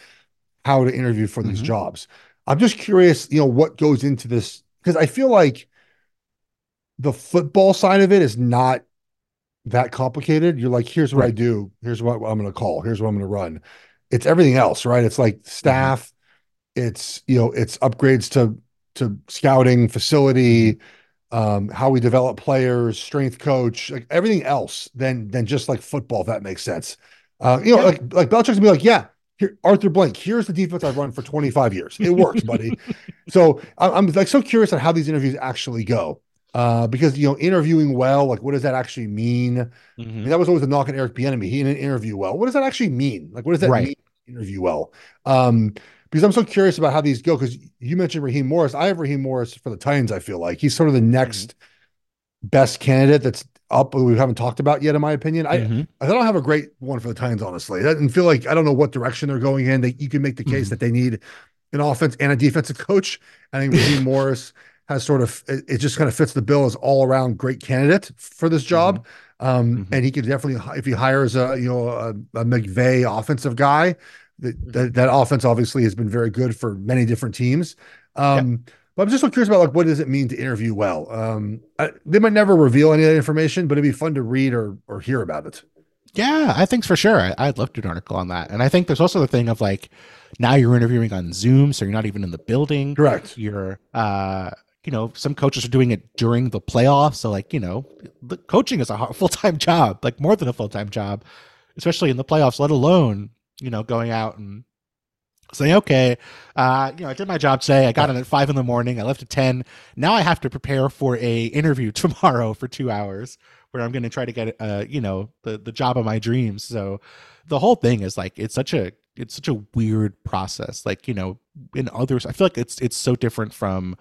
how to interview for these Mhm. jobs. I'm just curious, you know, what goes into this because I feel like the football side of it is not that complicated. You're like, here's what I do, here's what I'm going to call, here's what I'm going to run. It's everything else, right? It's like staff, it's you know, it's upgrades to to scouting, facility, um, how we develop players, strength coach, like everything else than than just like football, if that makes sense. Uh, you know, Yeah. like like Belichick's gonna be like, yeah, here, Arthur Blank, here's the defense I've run for 25 years. It works, buddy. So I- I'm like so curious on how these interviews actually go. Uh, because you know, interviewing well, like what does that actually mean? I Mhm. mean, that was always the knock on Eric Bieniemy. He didn't interview well. What does that actually mean? Like, what does that Right. mean? Interview well. Um, because I'm so curious about how these go. Because you mentioned Raheem Morris. I have Raheem Morris for the Titans. I feel like he's sort of the next best candidate that's up. that We haven't talked about yet, in my opinion. I Mhm. I don't have a great one for the Titans, honestly. I doesn't feel like I don't know what direction they're going in. They, you can make the case Mhm. that they need an offense and a defensive coach. I think Raheem Morris has sort of it, it just kind of fits the bill as all around great candidate for this job. Um, Mhm. and he could definitely if he hires a you know a, a McVay offensive guy, that, that that offense obviously has been very good for many different teams. Um, but I'm just so curious about like what does it mean to interview well? Um, I, they might never reveal any of that information, but it'd be fun to read or or hear about it. Yeah, I think for sure. I, I'd love to do an article on that. And I think there's also the thing of like now you're interviewing on Zoom, so you're not even in the building. Correct. You're, uh, you know, some coaches are doing it during the playoffs. So like, you know, the coaching is a full time job, like more than a full time job, especially in the playoffs. Let alone, you know, going out and saying, okay, uh, you know, I did my job today. I got in at five in the morning. I left at ten. Now I have to prepare for a interview tomorrow for two hours where I'm going to try to get, uh, you know, the the job of my dreams. So the whole thing is like it's such a it's such a weird process. Like you know, in others, I feel like it's it's so different from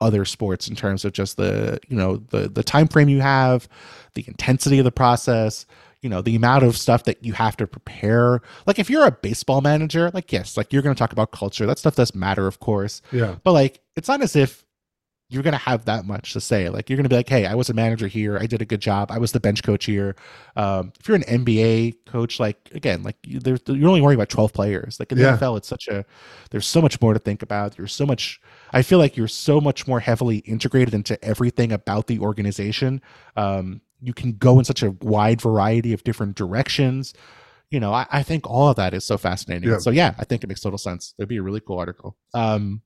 other sports in terms of just the you know the the time frame you have, the intensity of the process. You know the amount of stuff that you have to prepare. Like if you're a baseball manager, like yes, like you're going to talk about culture. That stuff does matter, of course. Yeah. But like, it's not as if you're gonna have that much to say. Like, you're gonna be like, "Hey, I was a manager here. I did a good job. I was the bench coach here." Um, if you're an NBA coach, like again, like you, there's you're only worrying about 12 players. Like in the Yeah. NFL, it's such a there's so much more to think about. There's so much. I feel like you're so much more heavily integrated into everything about the organization. Um, you can go in such a wide variety of different directions. You know, I, I think all of that is so fascinating. Yeah. So yeah, I think it makes total sense. It'd be a really cool article. Um,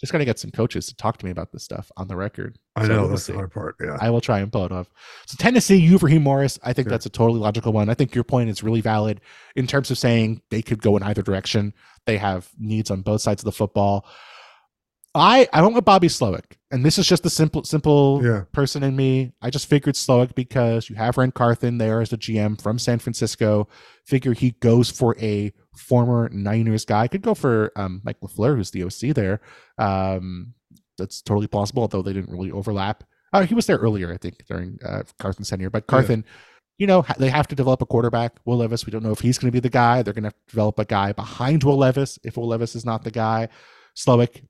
just gotta get some coaches to talk to me about this stuff on the record. I So know we'll that's see. the hard part. Yeah. I will try and pull it off. So Tennessee, you for Raheem Morris, I think Sure. that's a totally logical one. I think your point is really valid in terms of saying they could go in either direction. They have needs on both sides of the football. I I went with Bobby Slowik, and this is just the simple simple Yeah. person in me. I just figured Slowik because you have Ran Carthon there as the GM from San Francisco. Figure he goes for a former Niners guy. Could go for um, Mike LaFleur, who's the OC there. Um, that's totally plausible, although they didn't really overlap. Uh, he was there earlier, I think, during uh, Carthon's tenure. But Yeah. You know, ha- they have to develop a quarterback. Will Levis, we don't know if he's going to be the guy. They're going to to develop a guy behind Will Levis if Will Levis is not the guy. Slowik,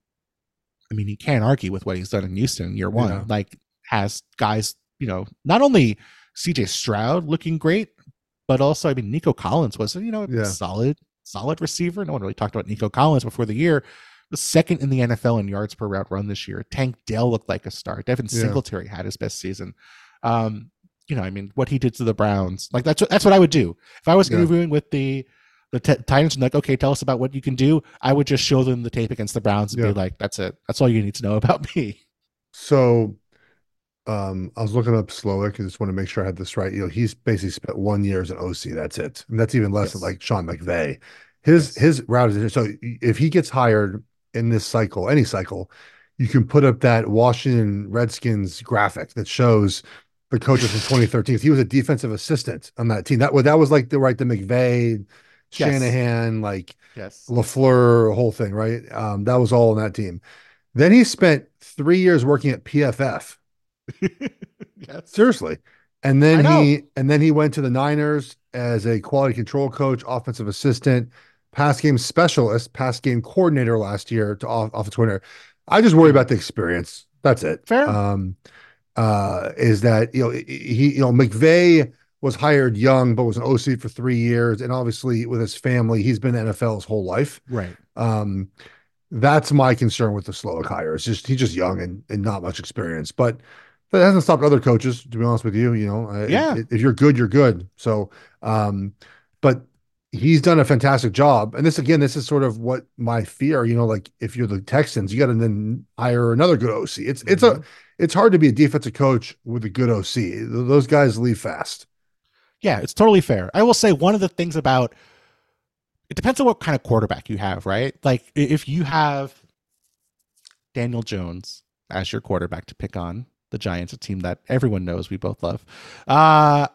I mean, he can't argue with what he's done in Houston year one. Yeah. Like, has guys, you know, not only CJ Stroud looking great, but also, I mean, Nico Collins was, you know, Yeah. solid. solid receiver. No one really talked about Nico Collins before the year. The second in the NFL in yards per route run this year. Tank Dell looked like a star. Devin yeah. Singletary had his best season. Um, you know, I mean, what he did to the Browns, like that's what that's what I would do if I was interviewing with the the t- Titans. Like, okay, tell us about what you can do. I would just show them the tape against the Browns and yeah. be like, "That's it. That's all you need to know about me." So, um, I was looking up Slowik. I just want to make sure I had this right. You know, he's basically spent one year as an OC. That's it, and that's even less yes. than like Sean McVay. His yes. his route is so if he gets hired in this cycle, any cycle, you can put up that Washington Redskins graphic that shows the coaches from 2013. He was a defensive assistant on that team. That was that was like the right the McVay, Shanahan, yes. like yes. LaFleur, whole thing, right? Um, that was all on that team. Then he spent three years working at PFF. yes. Seriously. And then he and then he went to the Niners as a quality control coach, offensive assistant, pass game specialist, pass game coordinator last year to off, offensive coordinator. I just worry about the experience. That's it. Fair. Um, uh, is that you know he you know McVay was hired young but was an OC for three years, and obviously with his family, he's been NFL his whole life. Right. Um, that's my concern with the Slowik hire. It's just he's just young and, and not much experience, but that hasn't stopped other coaches. To be honest with you, you know, yeah, if, if you're good, you're good. So, um, but he's done a fantastic job. And this again, this is sort of what my fear, you know, like if you're the Texans, you got to then hire another good OC. It's mm-hmm. it's a mm-hmm. it's hard to be a defensive coach with a good OC. Those guys leave fast. Yeah, it's totally fair. I will say one of the things about it depends on what kind of quarterback you have, right? Like if you have Daniel Jones as your quarterback to pick on the Giants, a team that everyone knows we both love. Uh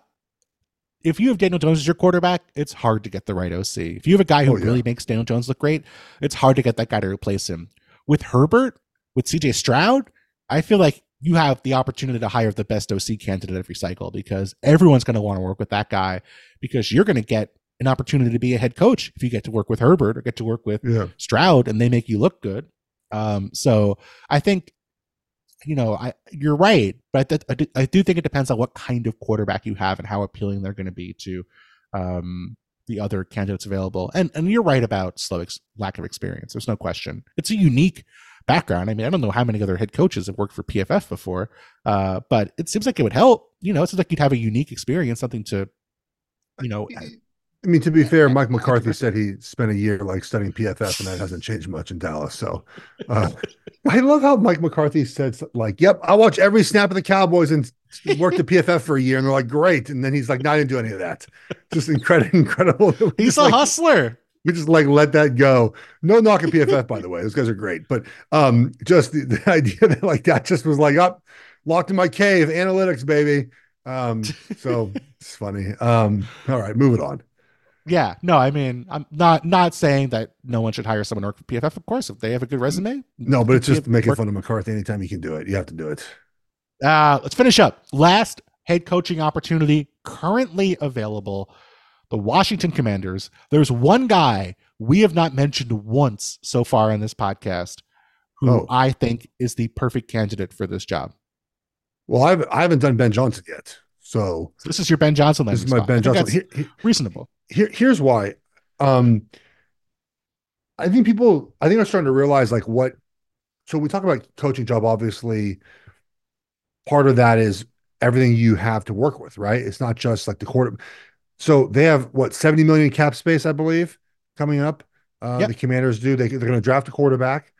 if you have Daniel Jones as your quarterback, it's hard to get the right OC. If you have a guy who oh, yeah. really makes Daniel Jones look great, it's hard to get that guy to replace him. With Herbert, with CJ Stroud, I feel like you have the opportunity to hire the best OC candidate every cycle because everyone's going to want to work with that guy because you're going to get an opportunity to be a head coach if you get to work with Herbert or get to work with yeah. Stroud and they make you look good. Um, so I think you know, I you're right, but I, do, I do think it depends on what kind of quarterback you have and how appealing they're going to be to um, the other candidates available. And and you're right about Slowik's lack of experience. There's no question. It's a unique background. I mean, I don't know how many other head coaches have worked for PFF before, uh, but it seems like it would help. You know, it seems like you'd have a unique experience, something to, you know, I mean, to be fair, Mike McCarthy said he spent a year like studying PFF, and that hasn't changed much in Dallas. So, uh, I love how Mike McCarthy said like, "Yep, I watch every snap of the Cowboys and worked at PFF for a year," and they're like, "Great," and then he's like, "No, I didn't do any of that." Just incredible, incredible. He's a like, hustler. We just like let that go. No knock at PFF, by the way. Those guys are great, but um, just the, the idea that like that just was like up, locked in my cave, analytics, baby. Um, so it's funny. Um, all right, moving on. Yeah, no, I mean, I'm not not saying that no one should hire someone to work for PFF. Of course, if they have a good resume. No, but it's just making work. fun of McCarthy. Anytime you can do it, you have to do it. Uh, let's finish up. Last head coaching opportunity currently available: the Washington Commanders. There's one guy we have not mentioned once so far in this podcast, who oh. I think is the perfect candidate for this job. Well, I've I haven't done Ben Johnson yet, so, this is your Ben Johnson. This is my spot. Ben Johnson. reasonable here, here's why. Um, I think people, I think are starting to realize like what. So we talk about coaching job. Obviously, part of that is everything you have to work with, right? It's not just like the quarter. So they have what 70 million cap space, I believe, coming up. Uh, yep. The Commanders do. They, they're going to draft a quarterback.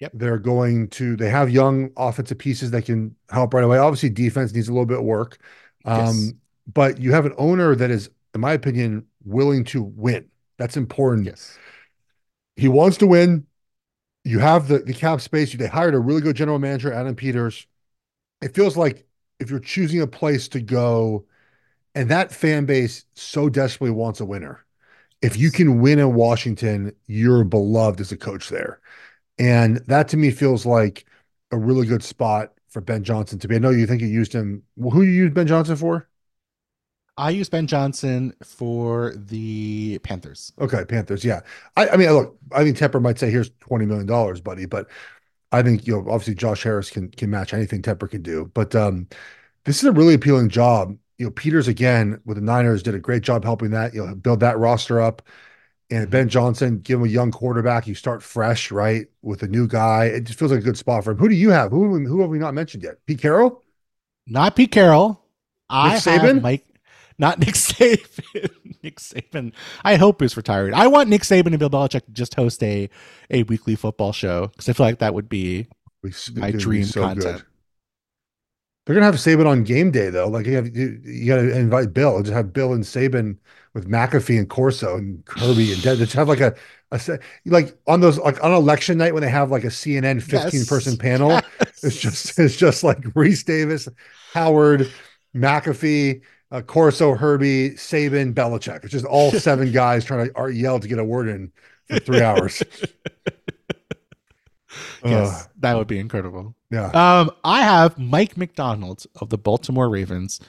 Yep. They're going to. They have young offensive pieces that can help right away. Obviously, defense needs a little bit of work. Um, yes. But you have an owner that is, in my opinion, willing to win. That's important. Yes. He wants to win. You have the, the cap space. They hired a really good general manager, Adam Peters. It feels like if you're choosing a place to go, and that fan base so desperately wants a winner. If you can win in Washington, you're beloved as a coach there. And that to me feels like a really good spot for Ben Johnson to be. I know you think you used him. Well, who you used Ben Johnson for? I used Ben Johnson for the Panthers. Okay, Panthers. Yeah, I, I mean, look, I think Tepper might say, "Here's twenty million dollars, buddy," but I think you know, obviously, Josh Harris can can match anything Tepper can do. But um, this is a really appealing job. You know, Peters again with the Niners did a great job helping that you know build that roster up, And mm-hmm. Ben Johnson, give him a young quarterback. You start fresh, right, with a new guy. It just feels like a good spot for him. Who do you have? Who who have we not mentioned yet? Pete Carroll, not Pete Carroll. I Saban? have Mike, not Nick Saban. Nick Saban. I hope is retired. I want Nick Saban and Bill Belichick to just host a a weekly football show because I feel like that would be my dream he's so content. good. They're gonna have Saban on game day though. Like you, have, you, you got to invite Bill. Just have Bill and Saban with McAfee and Corso and Kirby and Dead. Just have like a, a like on those like on election night when they have like a CNN fifteen Yes. person panel. It's just it's just like Rece Davis, Howard, McAfee, uh, Corso, Herbie, Saban, Belichick. It's just all seven guys trying to yell to get a word in for three hours. yes, that would be incredible. yeah. Um, I have Mike Macdonald of the Baltimore Ravens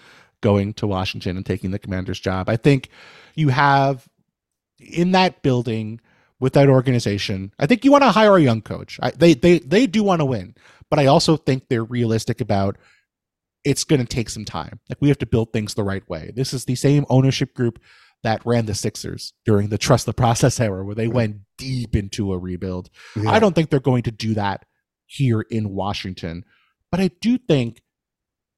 going to Washington and taking the commander's job. I think you have in that building with that organization. I think you want to hire a young coach. I, they they they do want to win, but I also think they're realistic about it's going to take some time. Like we have to build things the right way. This is the same ownership group that ran the Sixers during the trust the process era where they went deep into a rebuild. Yeah. I don't think they're going to do that here in Washington, but I do think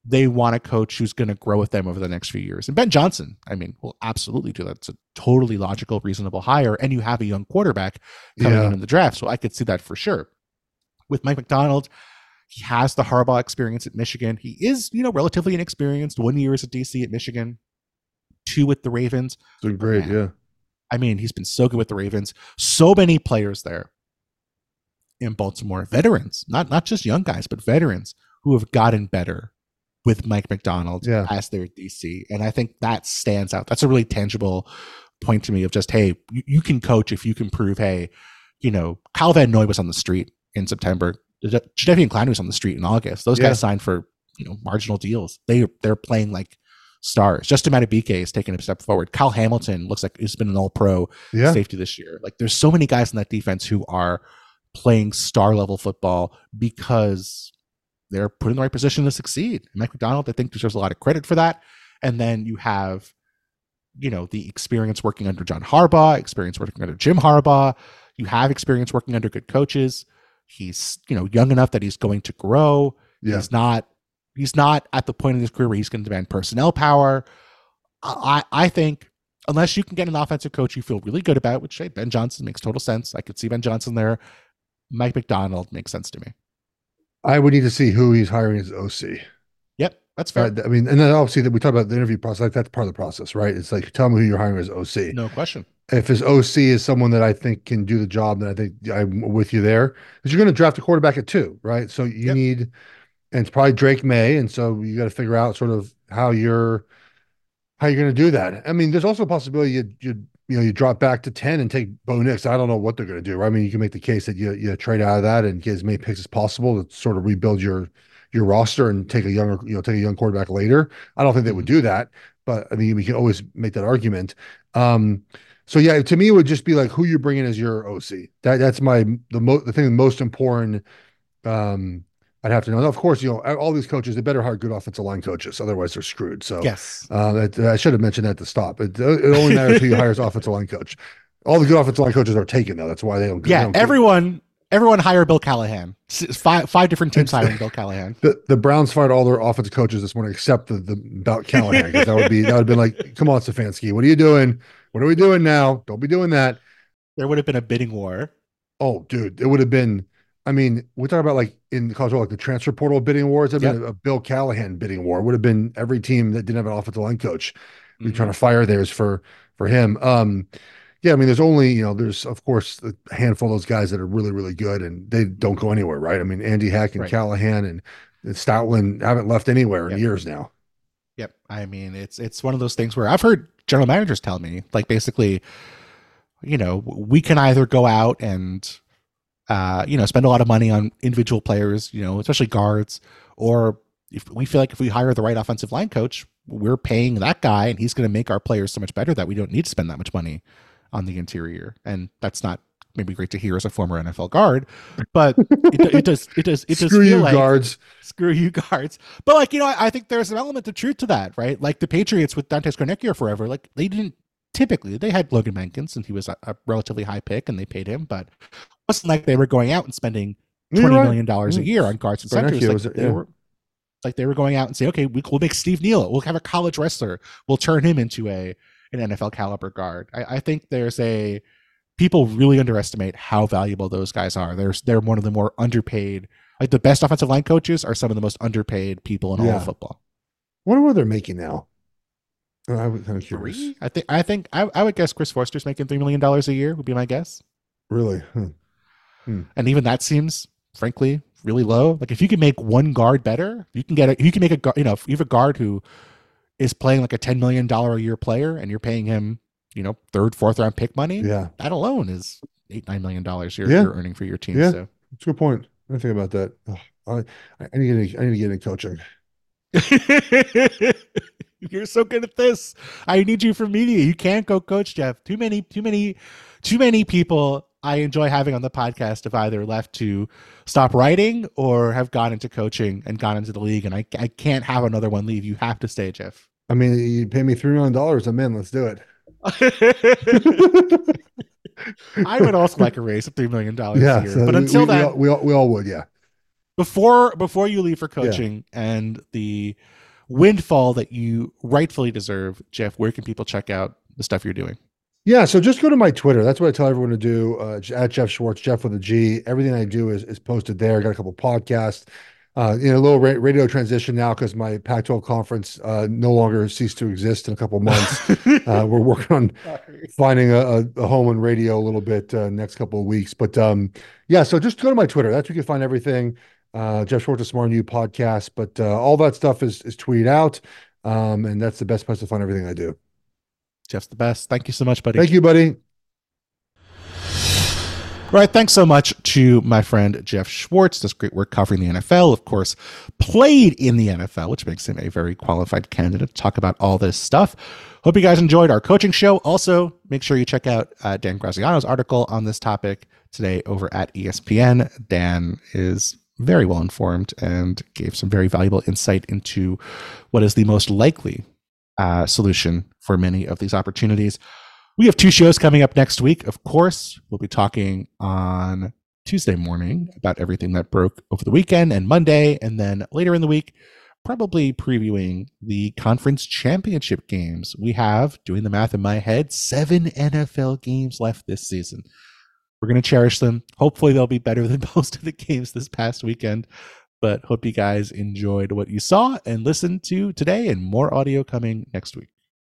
they want a coach who's going to grow with them over the next few years. And Ben Johnson, I mean, will absolutely do that. It's a totally logical, reasonable hire. And you have a young quarterback coming Yeah. in in the draft. So I could see that for sure. With Mike Macdonald, he has the Harbaugh experience at Michigan. He is, you know, relatively inexperienced. One year as a DC at Michigan, two with the Ravens. Doing great. Man. Yeah. I mean, he's been so good with the Ravens. So many players there in Baltimore, veterans, not not just young guys, but veterans who have gotten better with Mike Macdonald Yeah. as their DC. And I think that stands out. That's a really tangible point to me of just, hey, you, you can coach if you can prove, hey, you know, Kyle Van Noy was on the street in September. Jadeveon Clowney was on the street in August. Those Yeah. guys signed for, you know, marginal deals. They they're playing like stars. Justin Madubuike is taking a step forward. Kyle Hamilton looks like he's been an all pro Yeah. safety this year. Like there's so many guys in that defense who are playing star level football because they're put in the right position to succeed. And Mike Macdonald, I think, deserves a lot of credit for that. And then you have, you know, the experience working under John Harbaugh, experience working under Jim Harbaugh. You have experience working under good coaches. He's, you know, young enough that he's going to grow. Yeah. He's not he's not at the point in his career where he's going to demand personnel power. I I think unless you can get an offensive coach you feel really good about, which hey, Ben Johnson makes total sense. I could see Ben Johnson there. Mike Macdonald makes sense to me. I would need to see who he's hiring as OC. Yep, that's fair. Right? I mean, and then obviously that we talk about the interview process. Like that's part of the process, right? It's like tell me who you're hiring as OC. No question. If his OC is someone that I think can do the job, then I think I'm with you there. Because you're going to draft a quarterback at two, right? So you Yep. need, and it's probably Drake Maye, and so you got to figure out sort of how you're how you're going to do that. I mean, there's also a possibility you you you know you drop back to ten and take Bo Nix. I don't know what they're going to do. I mean, you can make the case that you you trade out of that and get as many picks as possible to sort of rebuild your your roster and take a younger you know take a young quarterback later. I don't think they would do that, but I mean we can always make that argument. Um, so yeah, to me it would just be like who you're bringing as your OC. That that's my the mo- the thing most important. Um, I'd have to know. Now, of course, you know all these coaches they better hire good offensive line coaches, otherwise they're screwed. So Yes. uh, that, I should have mentioned that to stop. It, it only matters who you hire as offensive line coach. All the good offensive line coaches are taken though. That's why they don't. they Yeah, don't- everyone everyone hire Bill Callahan. Five five different teams hiring Bill Callahan. The, the Browns fired all their offensive coaches this morning except the the about Callahan because that would be that would have been like, come on, Stefanski, what are you doing? What are we doing now? Don't be doing that. There would have been a bidding war. Oh, dude, it would have been. I mean, we talk about like in college, like the transfer portal bidding wars. It'd been a, a Bill Callahan bidding war. Would have been every team that didn't have an offensive line coach. Be Mhm. trying to fire theirs for for him. Um, yeah, I mean, there's only you know, there's of course a handful of those guys that are really really good, and they don't go anywhere, right? I mean, Andy Heck and Right. Callahan and, and Stoutland haven't left anywhere in years now. Yep. I mean, it's it's one of those things where I've heard general managers tell me, like basically, you know, we can either go out and uh, you know, spend a lot of money on individual players, you know, especially guards, or if we feel like if we hire the right offensive line coach, we're paying that guy and he's going to make our players so much better that we don't need to spend that much money on the interior. And that's not maybe great to hear as a former NFL guard, but it, it does it does it does Screw you, like guards. screw you guards. But like, you know, I, I think there's an element of truth to that, right? Like the Patriots with Dante Scarnecchia forever, like they didn't typically they had Logan Mankins and he was a, a relatively high pick and they paid him, but wasn't like they were going out and spending twenty right. million dollars a mm. year on guards and centers. Like was- they yeah. were like they were going out and say, okay, we, we'll make Steve Neal. We'll have a college wrestler. We'll turn him into a an NFL caliber guard. I, I think there's a people really underestimate how valuable those guys are. They're they're one of the more underpaid. Like the best offensive line coaches are some of the most underpaid people in all of football. wonder what they're making now. I was kind of curious. Three? I think I think I, I would guess Chris Foerster's making three million dollars a year would be my guess. Really? Hmm. Huh. And even that seems, frankly, really low. Like if you can make one guard better, you can get a you can make a you know if you have a guard who is playing like a ten million dollar a year player and you're paying him you know third fourth round pick money. Yeah, That alone is eight nine million dollars you're, Yeah. you're earning for your team. Yeah. So. that's a good point. I didn't think about that. Ugh, I, I need to get. I need to get in coaching. You're so good at this. I need you for media. You can't go coach Geoff. Too many, too many, too many people I enjoy having on the podcast have either left to stop writing or have gone into coaching and gone into the league. And I, I can't have another one leave. You have to stay, Geoff. I mean, you pay me three million dollars. I'm in. Let's do it. I would also like a raise of three million dollars yeah, a year. so but until we, then, we all, we all, we all would. Yeah. before before you leave for coaching and the windfall that you rightfully deserve, Geoff, where can people check out the stuff you're doing? Yeah, so just go to my Twitter. That's what I tell everyone to do. Uh, at Geoff Schwartz, Geoff with a G. Everything I do is is posted there. I got a couple podcasts. Uh, you know, a little ra- radio transition now because my Pac-12 conference uh, no longer ceased to exist in a couple months. uh, we're working on finding a, a, home in radio a little bit uh, next couple of weeks. But um, yeah, so just go to my Twitter. That's where you can find everything. Uh, Geoff Schwartz, a Smart New podcast. But uh, all that stuff is is tweeted out, um, and that's the best place to find everything I do. Geoff's the best. Thank you so much, buddy. Thank you, buddy. Right. Thanks so much to my friend Geoff Schwartz. Does great work covering the NFL. Of course, played in the NFL, which makes him a very qualified candidate to talk about all this stuff. Hope you guys enjoyed our coaching show. Also, make sure you check out uh, Dan Graziano's article on this topic today over at ESPN. Dan is very well informed and gave some very valuable insight into what is the most likely uh, solution for many of these opportunities. We have two shows coming up next week. Of course, we'll be talking on Tuesday morning about everything that broke over the weekend and Monday. And then later in the week, probably previewing the conference championship games. We have, doing the math in my head, seven NFL games left this season. We're going to cherish them. Hopefully, they'll be better than most of the games this past weekend. But hope you guys enjoyed what you saw and listened to today, and more audio coming next week.